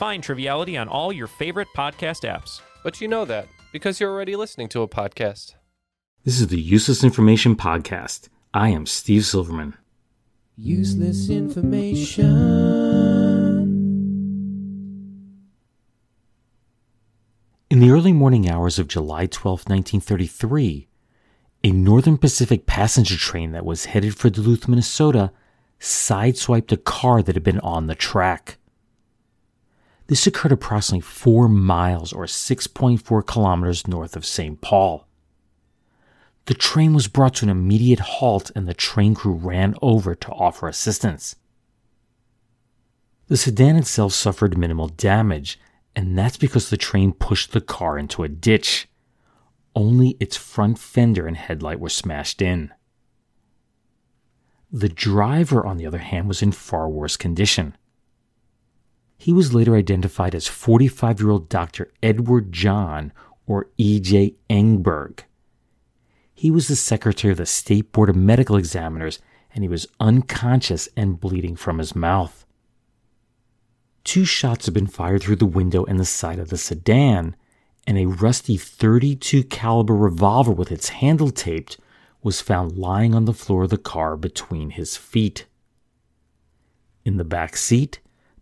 Find Triviality on all your favorite podcast apps. but you know that because you're already listening to a podcast. This is the Useless Information Podcast. I am Steve Silverman. Useless information. In the early morning hours of July 12, 1933, a Northern Pacific passenger train that was headed for Duluth, Minnesota, sideswiped a car that had been on the track. This occurred approximately 4 miles or 6.4 kilometers north of St. Paul. The train was brought to an immediate halt and the train crew ran over to offer assistance. The sedan itself suffered minimal damage, and that's because the train pushed the car into a ditch. Only its front fender and headlight were smashed in. The driver, on the other hand, was in far worse condition. He was later identified as 45 year old Dr. Edward John, or E.J. Engberg. He was the secretary of the State Board of Medical Examiners, and he was unconscious and bleeding from his mouth. Two shots had been fired through the window and the side of the sedan, and a rusty 32 caliber revolver with its handle taped was found lying on the floor of the car between his feet. In the back seat,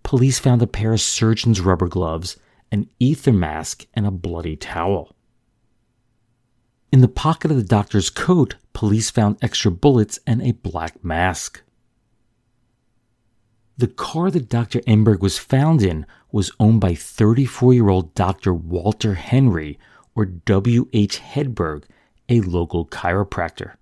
police found a pair of surgeon's rubber gloves, an ether mask, and a bloody towel. In the pocket of the doctor's coat, police found extra bullets and a black mask. The car that Dr. Engberg was found in was owned by 34 year old Dr. Walter Henry, or W.H. Hedberg, a local chiropractor.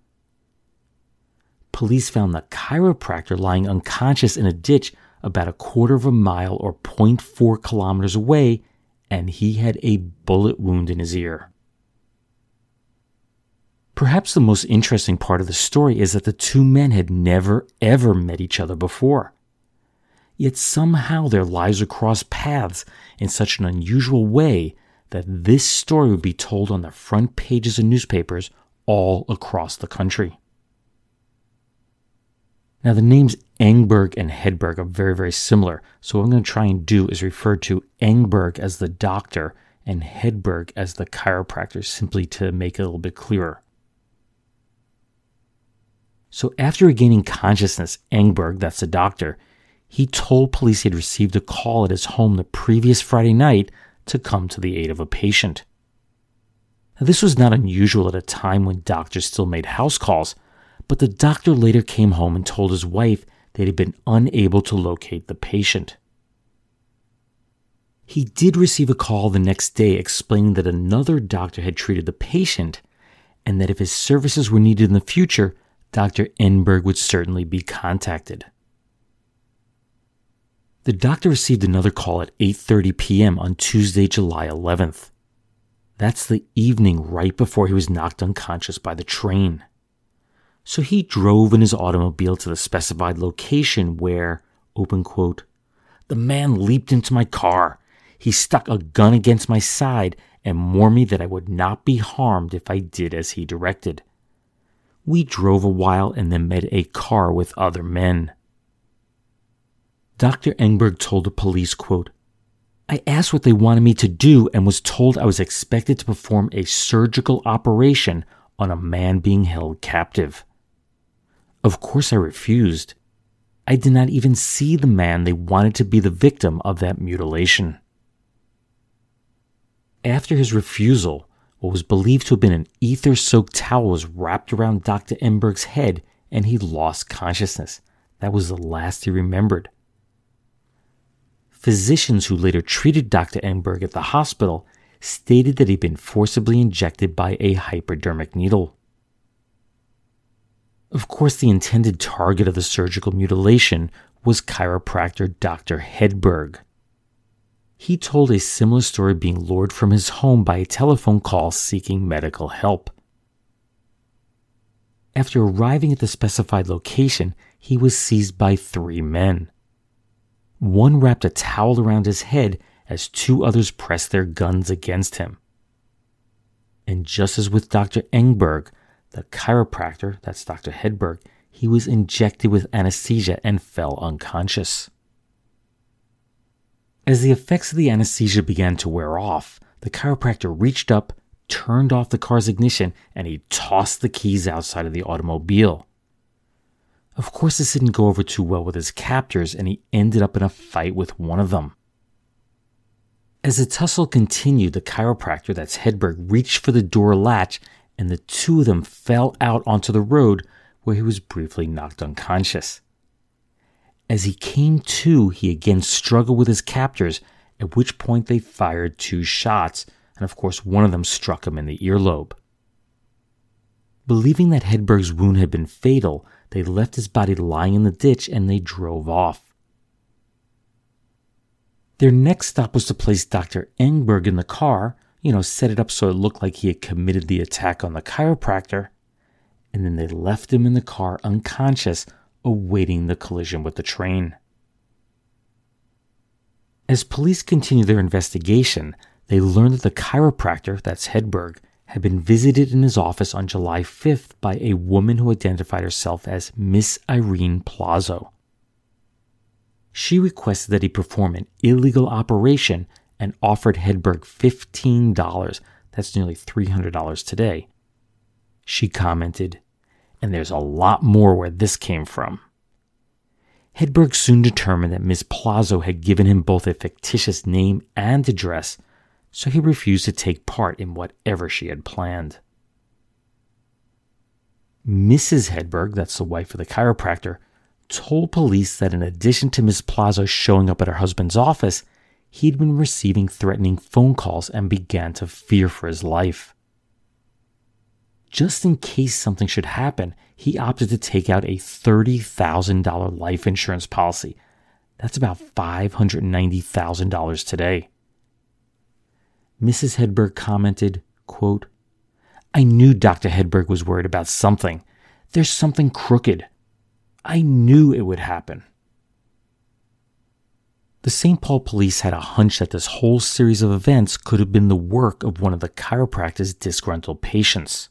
Police found the chiropractor lying unconscious in a ditch about a quarter of a mile or 0.4 kilometers away, and he had a bullet wound in his ear. Perhaps the most interesting part of the story is that the two men had never ever met each other before. Yet somehow their lives would cross paths in such an unusual way that this story would be told on the front pages of newspapers all across the country. Now, the names Engberg and Hedberg are very, very similar, so what I'm going to try and do is refer to Engberg as the doctor and Hedberg as the chiropractor simply to make it a little bit clearer. So, after regaining consciousness, Engberg, that's the doctor, he told police he had received a call at his home the previous Friday night to come to the aid of a patient. Now, this was not unusual at a time when doctors still made house calls, but the doctor later came home and told his wife that he had been unable to locate the patient. He did receive a call the next day explaining that another doctor had treated the patient and that if his services were needed in the future, Dr. Engberg would certainly be contacted. The doctor received another call at 8:30 p.m. on Tuesday, July 11th. That's the evening right before he was knocked unconscious by the train. So he drove in his automobile to the specified location where, open quote, the man leaped into my car. He stuck a gun against my side and warned me that I would not be harmed if I did as he directed. We drove a while and then met a car with other men. Dr. Engberg told the police, quote, I asked what they wanted me to do and was told I was expected to perform a surgical operation on a man being held captive. Of course, I refused. I did not even see the man they wanted to be the victim of that mutilation. After his refusal, what was believed to have been an ether soaked towel was wrapped around Dr. Engberg's head and he lost consciousness. That was the last he remembered. Physicians who later treated Dr. Enberg at the hospital stated that he'd been forcibly injected by a hypodermic needle. Of course, the intended target of the surgical mutilation was chiropractor Dr. Hedberg. he told a similar story being lured from his home by a telephone call seeking medical help. After arriving at the specified location, he was seized by three men. One wrapped a towel around his head as two others pressed their guns against him. And just as with Dr. Engberg, the chiropractor, that's Dr. Hedberg, he was injected with anesthesia and fell unconscious. As the effects of the anesthesia began to wear off, the chiropractor reached up, turned off the car's ignition, and he tossed the keys outside of the automobile. Of course, this didn't go over too well with his captors, and he ended up in a fight with one of them. As the tussle continued, the chiropractor, that's Hedberg, reached for the door latch, and the two of them fell out onto the road where he was briefly knocked unconscious. As he came to, he again struggled with his captors, at which point they fired two shots, and of course, one of them struck him in the earlobe. Believing that Hedberg's wound had been fatal, they left his body lying in the ditch and they drove off. Their next stop was to place Dr. Engberg in the car, you know, set it up so it looked like he had committed the attack on the chiropractor, and then they left him in the car unconscious awaiting the collision with the train. As police continue their investigation, they learned that the chiropractor, that's Hedberg, had been visited in his office on July 5th by a woman who identified herself as Miss Irene Plazo. She requested that he perform an illegal operation and offered Hedberg $15. That's nearly $300 today. She commented, and there's a lot more where this came from. Hedberg soon determined that Miss Plazo had given him both a fictitious name and address, so he refused to take part in whatever she had planned. Mrs. Hedberg, that's the wife of the chiropractor, told police that in addition to Miss Plazo showing up at her husband's office, he'd been receiving threatening phone calls and began to fear for his life. Just in case something should happen, he opted to take out a $30,000 life insurance policy. That's about $590,000 today. Mrs. Hedberg commented, quote, I knew Dr. Hedberg was worried about something. There's something crooked. I knew it would happen. The St. Paul police had a hunch that this whole series of events could have been the work of one of the chiropractor's disgruntled patients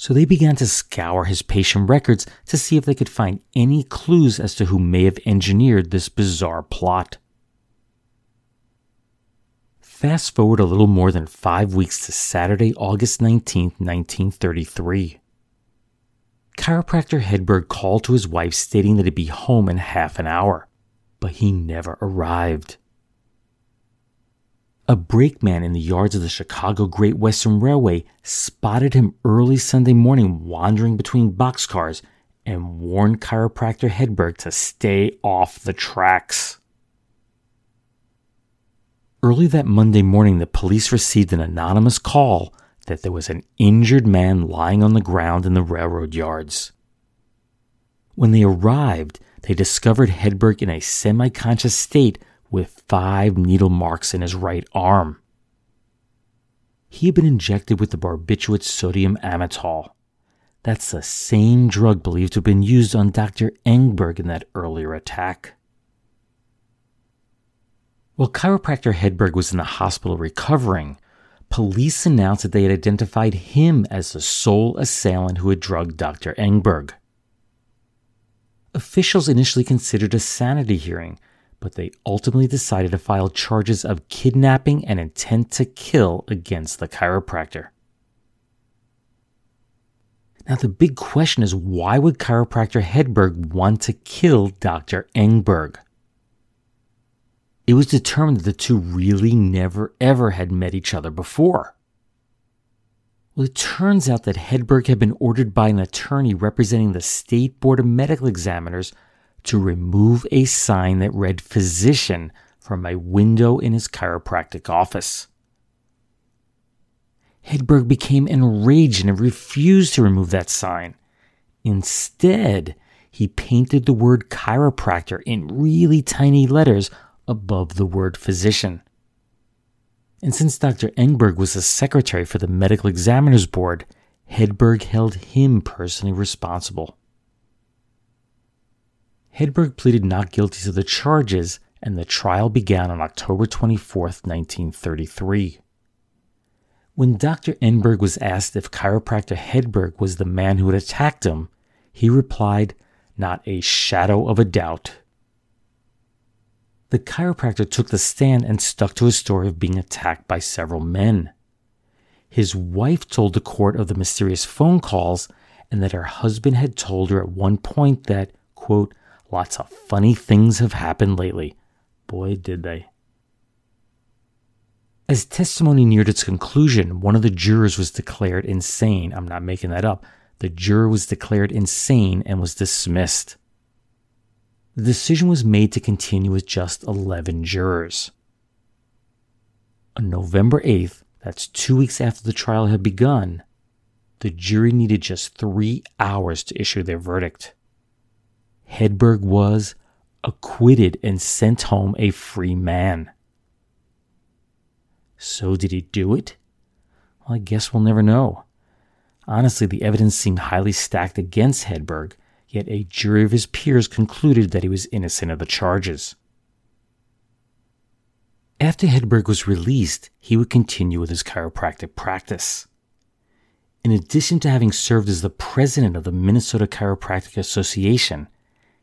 so they began to scour his patient records to see if they could find any clues as to who may have engineered this bizarre plot. Fast forward a little more than five weeks to Saturday, August 19, 1933. Chiropractor Hedberg called to his wife stating that he'd be home in half an hour, but he never arrived. A brakeman in the yards of the Chicago Great Western Railway spotted him early Sunday morning wandering between boxcars and warned chiropractor Hedberg to stay off the tracks. Early that Monday morning, the police received an anonymous call that there was an injured man lying on the ground in the railroad yards. When they arrived, they discovered Hedberg in a semi conscious state with five needle marks in his right arm. He had been injected with the barbiturate sodium amytal. That's the same drug believed to have been used on Dr. Engberg in that earlier attack. While chiropractor Hedberg was in the hospital recovering, police announced that they had identified him as the sole assailant who had drugged Dr. Engberg. Officials initially considered a sanity hearing, but they ultimately decided to file charges of kidnapping and intent to kill against the chiropractor. Now, the big question is why would chiropractor Hedberg want to kill Dr. Engberg? It was determined that the two really never ever had met each other before. Well, it turns out that Hedberg had been ordered by an attorney representing the State Board of Medical Examiners to remove a sign that read physician from a window in his chiropractic office. Hedberg became enraged and refused to remove that sign. Instead, he painted the word chiropractor in really tiny letters above the word physician. And since Dr. Engberg was the secretary for the Medical Examiners Board, Hedberg held him personally responsible. Hedberg pleaded not guilty to the charges, and the trial began on October 24, 1933. When Dr. Engberg was asked if chiropractor Hedberg was the man who had attacked him, he replied, Not a shadow of a doubt. The chiropractor took the stand and stuck to his story of being attacked by several men. His wife told the court of the mysterious phone calls and that her husband had told her at one point that, quote, lots of funny things have happened lately. Boy, did they. As testimony neared its conclusion, one of the jurors was declared insane. I'm not making that up. The juror was declared insane and was dismissed. The decision was made to continue with just 11 jurors. On November 8th, that's two weeks after the trial had begun, the jury needed just three hours to issue their verdict. Hedberg was acquitted and sent home a free man. So, did he do it? Well, I guess we'll never know. Honestly, the evidence seemed highly stacked against Hedberg, yet a jury of his peers concluded that he was innocent of the charges. After Hedberg was released, he would continue with his chiropractic practice. In addition to having served as the president of the Minnesota Chiropractic Association,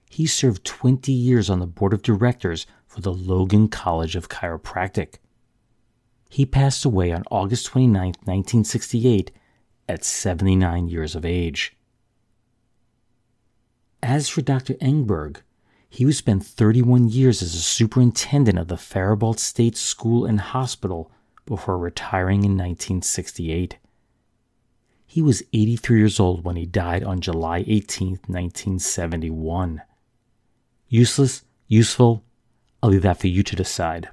he served 20 years on the board of directors for the Logan College of Chiropractic. He passed away on August 29, 1968, at 79 years of age. As for Dr. Engberg, he would spend 31 years as a superintendent of the Faribault State School and Hospital before retiring in 1968. He was 83 years old when he died on July 18, 1971. Useless, useful, I'll leave that for you to decide.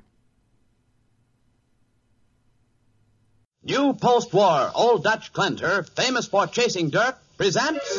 New post-war Old Dutch cleanser, famous for chasing dirt, presents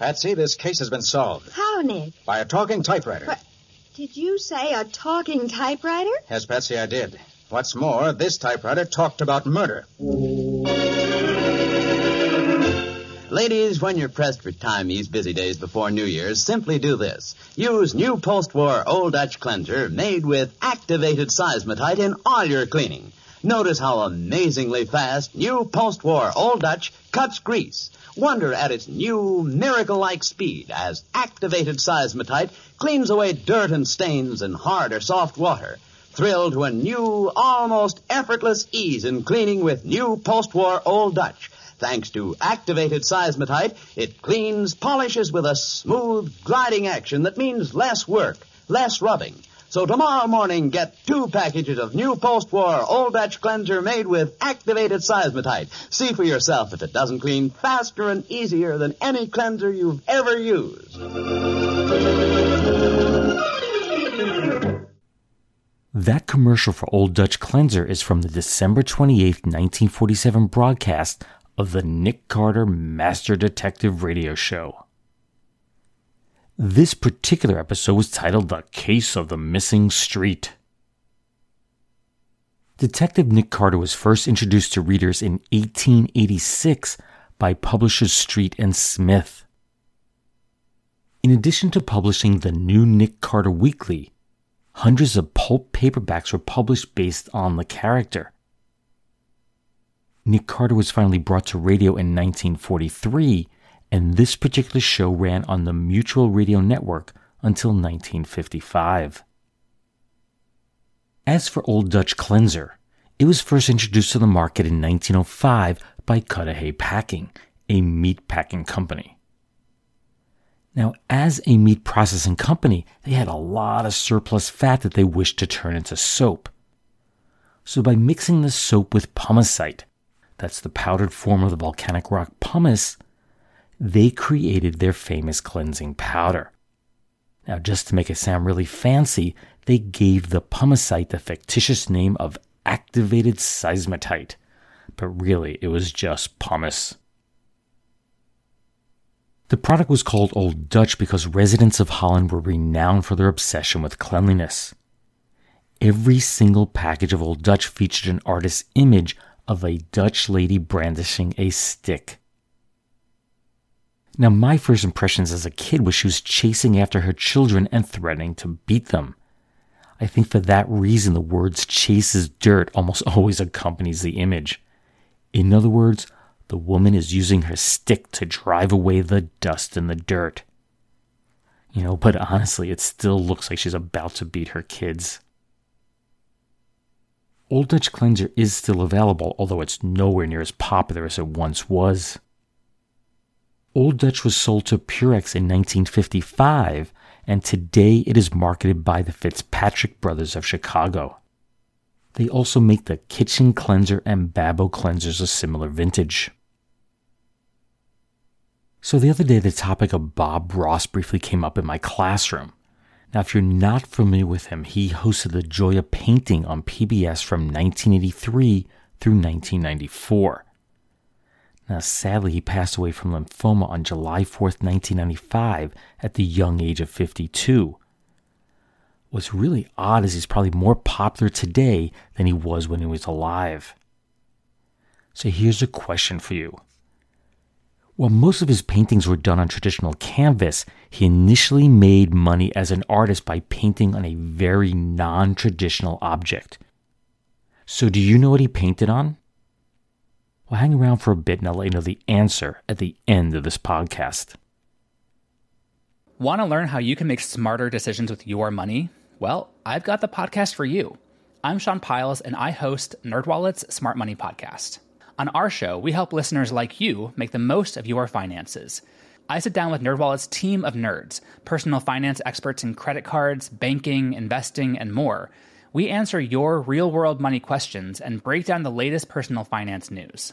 Patsy, this case has been solved How, Nick? by a talking typewriter. What? Did you say a talking typewriter? Yes, Patsy, I did. What's more, this typewriter talked about murder. Ladies, when you're pressed for time these busy days before New Year's, simply do this. Use new post-war Old Dutch cleanser made with activated seismotite in all your cleaning. Notice how amazingly fast new post-war Old Dutch cuts grease. Wonder at its new miracle-like speed as activated seismotite cleans away dirt and stains in hard or soft water. Thrill to a new, almost effortless ease in cleaning with new post-war Old Dutch. Thanks to activated seismotite, it cleans, polishes with a smooth, gliding action that means less work, less rubbing. So tomorrow morning, get two packages of new post-war Old Dutch cleanser made with activated seismotite. See for yourself if it doesn't clean faster and easier than any cleanser you've ever used. That commercial for Old Dutch Cleanser is from the December 28, 1947 broadcast of the Nick Carter Master Detective Radio Show. This particular episode was titled The Case of the Missing Street. Detective Nick Carter was first introduced to readers in 1886 by publishers Street and Smith. In addition to publishing the new Nick Carter Weekly, hundreds of pulp paperbacks were published based on the character. Nick Carter was finally brought to radio in 1943, and this particular show ran on the Mutual Radio Network until 1955. As for Old Dutch Cleanser, it was first introduced to the market in 1905 by Cudahy Packing, a meat packing company. Now, as a meat processing company, they had a lot of surplus fat that they wished to turn into soap. So by mixing the soap with pumicite, that's the powdered form of the volcanic rock pumice, they created their famous cleansing powder. Now, just to make it sound really fancy, they gave the pumicite the fictitious name of activated seismotite, but really it was just pumice. The product was called Old Dutch because residents of Holland were renowned for their obsession with cleanliness. Every single package of Old Dutch featured an artist's image of a Dutch lady brandishing a stick. Now, my first impressions as a kid was she was chasing after her children and threatening to beat them. I think for that reason, the words chases dirt almost always accompanies the image. In other words, the woman is using her stick to drive away the dust and the dirt. You know, but honestly, it still looks like she's about to beat her kids. Old Dutch Cleanser is still available, although it's nowhere near as popular as it once was. Old Dutch was sold to Purex in 1955, and today it is marketed by the Fitzpatrick Brothers of Chicago. They also make the Kitchen Klenzer and Bab-O cleansers a similar vintage. So the other day, the topic of Bob Ross briefly came up in my classroom. Now, if you're not familiar with him, he hosted the Joy of Painting on PBS from 1983 through 1994. Now, sadly, he passed away from lymphoma on July 4th, 1995, at the young age of 52. What's really odd is he's probably more popular today than he was when he was alive. So here's a question for you while most of his paintings were done on traditional canvas, he initially made money as an artist by painting on a very non traditional object. So, do you know what he painted on? Well, hang around for a bit and I'll let you know the answer at the end of this podcast. Want to learn how you can make smarter decisions with your money? Well, I've got the podcast for you. I'm Sean Pyles and I host NerdWallet's Smart Money Podcast. On our show, we help listeners like you make the most of your finances. I sit down with NerdWallet's team of nerds, personal finance experts in credit cards, banking, investing, and more. We answer your real-world money questions and break down the latest personal finance news.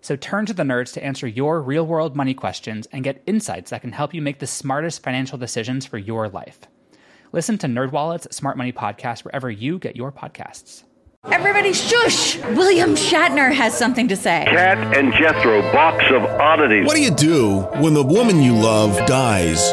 So turn to the nerds to answer your real world money questions and get insights that can help you make the smartest financial decisions for your life. Listen to NerdWallet's Smart Money Podcast wherever you get your podcasts. Everybody shush! William Shatner has something to say. Kat and Jethro, box of oddities. What do you do when the woman you love dies?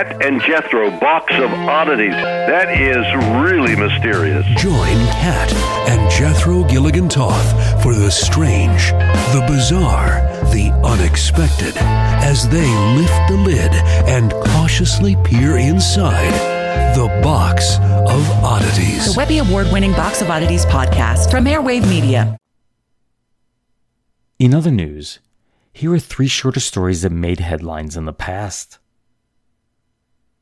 Kat and Jethro, box of oddities. That is really mysterious. Join Kat and Jethro Gillespie-Toth for the strange, the bizarre, the unexpected as they lift the lid and cautiously peer inside the box of oddities. The Webby Award winning Box of Oddities podcast from Airwave Media. In other news, here are three shorter stories that made headlines in the past.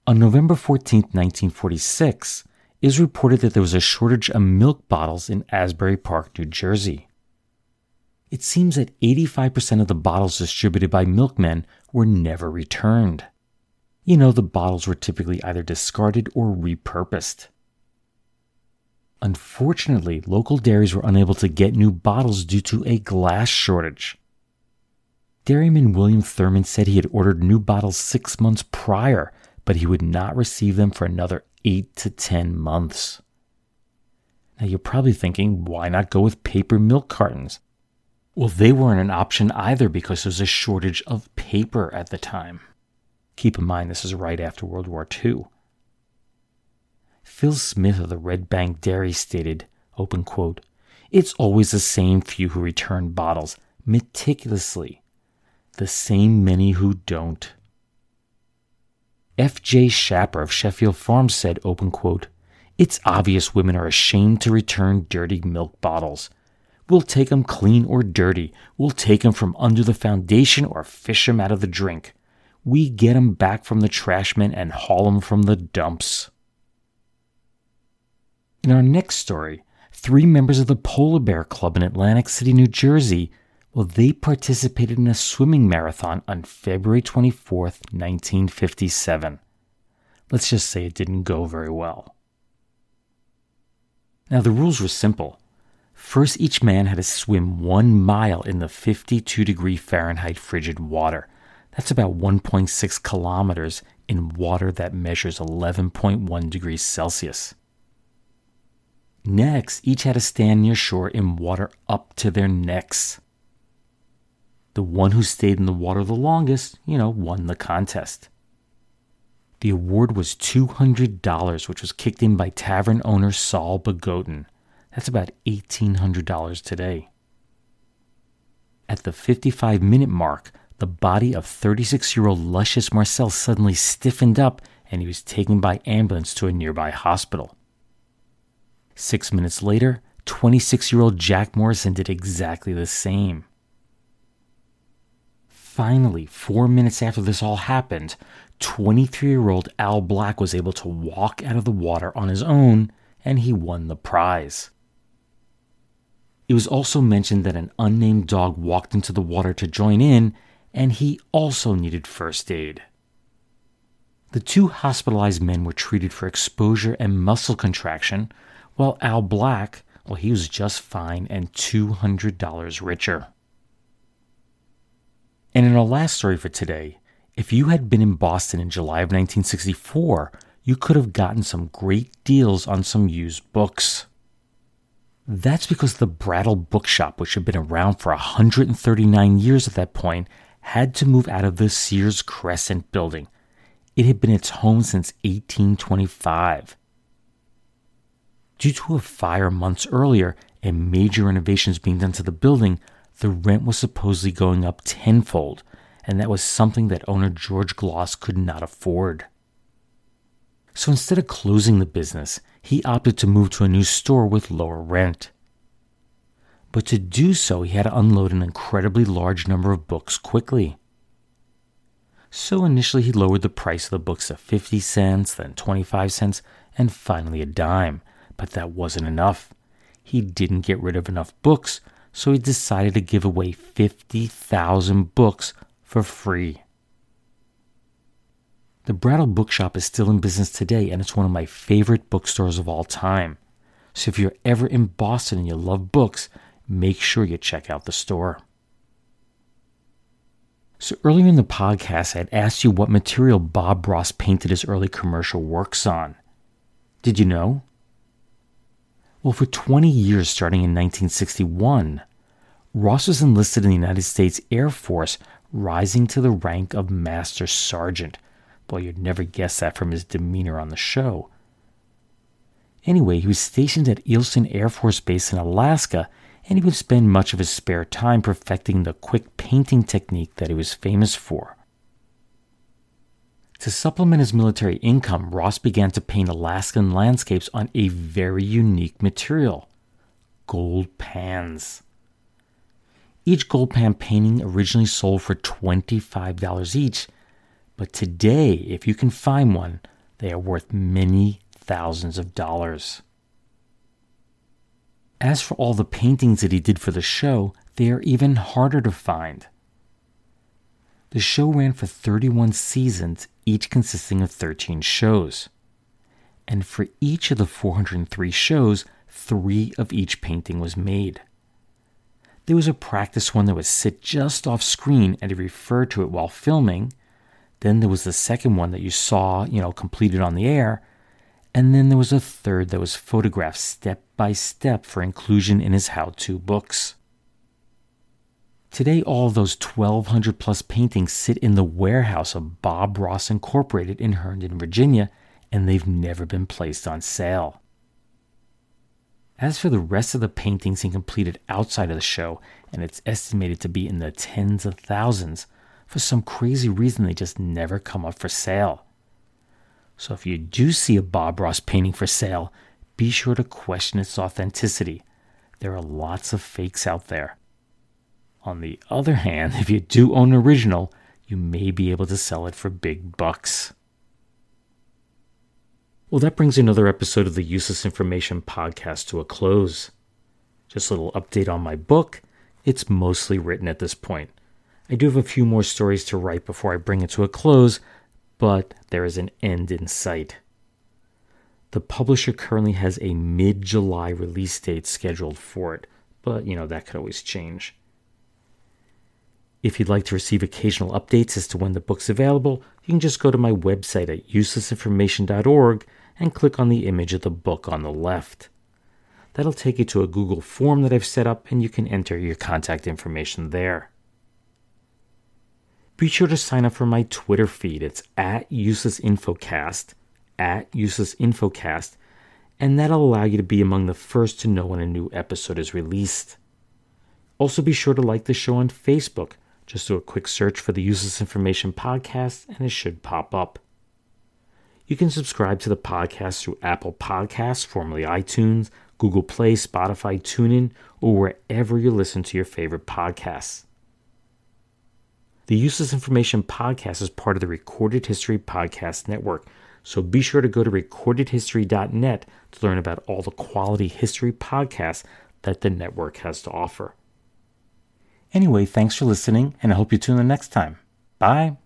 On November 14, 1946, it is reported that there was a shortage of milk bottles in Asbury Park, New Jersey. It seems that 85% of the bottles distributed by milkmen were never returned. You know, the bottles were typically either discarded or repurposed. Unfortunately, local dairies were unable to get new bottles due to a glass shortage. Dairyman William Thurman said he had ordered new bottles six months prior but he would not receive them for another 8 to 10 months. Now you're probably thinking, why not go with paper milk cartons? Well, they weren't an option either because there was a shortage of paper at the time. Keep in mind, this is right after World War II. Phil Smith of the Red Bank Dairy stated, open quote, It's always the same few who return bottles, meticulously. The same many who don't. F.J. Shapper of Sheffield Farms said, open quote, It's obvious women are ashamed to return dirty milk bottles. We'll take 'em clean or dirty. We'll take 'em from under the foundation or fish 'em out of the drink. We get 'em back from the trashmen and haul 'em from the dumps. In our next story, three members of the Polar Bear Club in Atlantic City, New Jersey, well, they participated in a swimming marathon on February 24th, 1957. Let's just say it didn't go very well. Now, the rules were simple. First, each man had to swim one mile in the 52 degree Fahrenheit frigid water. That's about 1.6 kilometers in water that measures 11.1 degrees Celsius. Next, each had to stand near shore in water up to their necks. The one who stayed in the water the longest, you know, won the contest. The award was $200, which was kicked in by tavern owner Saul Bagoten. That's about $1,800 today. At the 55 minute mark, the body of 36 year old Luscious Marcel suddenly stiffened up and he was taken by ambulance to a nearby hospital. Six minutes later, 26 year old Jack Morrison did exactly the same. Finally, four minutes after this all happened, 23 year old Al Black was able to walk out of the water on his own and he won the prize. It was also mentioned that an unnamed dog walked into the water to join in and he also needed first aid. The two hospitalized men were treated for exposure and muscle contraction, while Al Black, well, he was just fine and $200 richer. And in our last story for today, if you had been in Boston in July of 1964, you could have gotten some great deals on some used books. That's because the Brattle Bookshop, which had been around for 139 years at that point, had to move out of the Sears Crescent building. It had been its home since 1825. Due to a fire months earlier and major renovations being done to the building, the rent was supposedly going up tenfold, and that was something that owner George Gloss could not afford. So instead of closing the business, he opted to move to a new store with lower rent. But to do so, he had to unload an incredibly large number of books quickly. So initially, he lowered the price of the books to 50 cents, then 25 cents, and finally a dime but that wasn't enough. He didn't get rid of enough books, so he decided to give away 50,000 books for free. The Brattle Bookshop is still in business today, and it's one of my favorite bookstores of all time. So if you're ever in Boston and you love books, make sure you check out the store. So earlier in the podcast, I had asked you what material Bob Ross painted his early commercial works on. Did you know? Well, for 20 years, starting in 1961, Ross was enlisted in the United States Air Force, rising to the rank of Master Sergeant. Well, you'd never guess that from his demeanor on the show. Anyway, he was stationed at Eielson Air Force Base in Alaska, and he would spend much of his spare time perfecting the quick painting technique that he was famous for. To supplement his military income, Ross began to paint Alaskan landscapes on a very unique material gold pans. Each gold pan painting originally sold for $25 each, but today, if you can find one, they are worth many thousands of dollars. As for all the paintings that he did for the show, they are even harder to find. The show ran for 31 seasons, each consisting of 13 shows. And for each of the 403 shows, three of each painting was made. There was a practice one that would sit just off screen and he referred to it while filming. Then there was the second one that you saw, you know, completed on the air. And then there was a third that was photographed step by step for inclusion in his how to books. Today, all those 1,200 plus paintings sit in the warehouse of Bob Ross Incorporated in Herndon, Virginia, and they've never been placed on sale. As for the rest of the paintings he completed outside of the show, and it's estimated to be in the tens of thousands, for some crazy reason they just never come up for sale. So if you do see a Bob Ross painting for sale, be sure to question its authenticity. There are lots of fakes out there. On the other hand, if you do own an original, you may be able to sell it for big bucks. Well, that brings another episode of the Useless Information podcast to a close. Just a little update on my book. It's mostly written at this point. I do have a few more stories to write before I bring it to a close, but there is an end in sight. The publisher currently has a mid July release date scheduled for it, but you know, that could always change. If you'd like to receive occasional updates as to when the book's available, you can just go to my website at uselessinformation.org and click on the image of the book on the left. That'll take you to a Google form that I've set up, and you can enter your contact information there. Be sure to sign up for my Twitter feed. It's at uselessinfocast, at uselessinfocast, and that'll allow you to be among the first to know when a new episode is released. Also, be sure to like the show on Facebook. Just do a quick search for the Useless Information Podcast, and it should pop up. You can subscribe to the podcast through Apple Podcasts, formerly iTunes, Google Play, Spotify, TuneIn, or wherever you listen to your favorite podcasts. The Useless Information Podcast is part of the Recorded History Podcast Network, so be sure to go to recordedhistory.net to learn about all the quality history podcasts that the network has to offer. Anyway, thanks for listening, and I hope you tune in next time. Bye.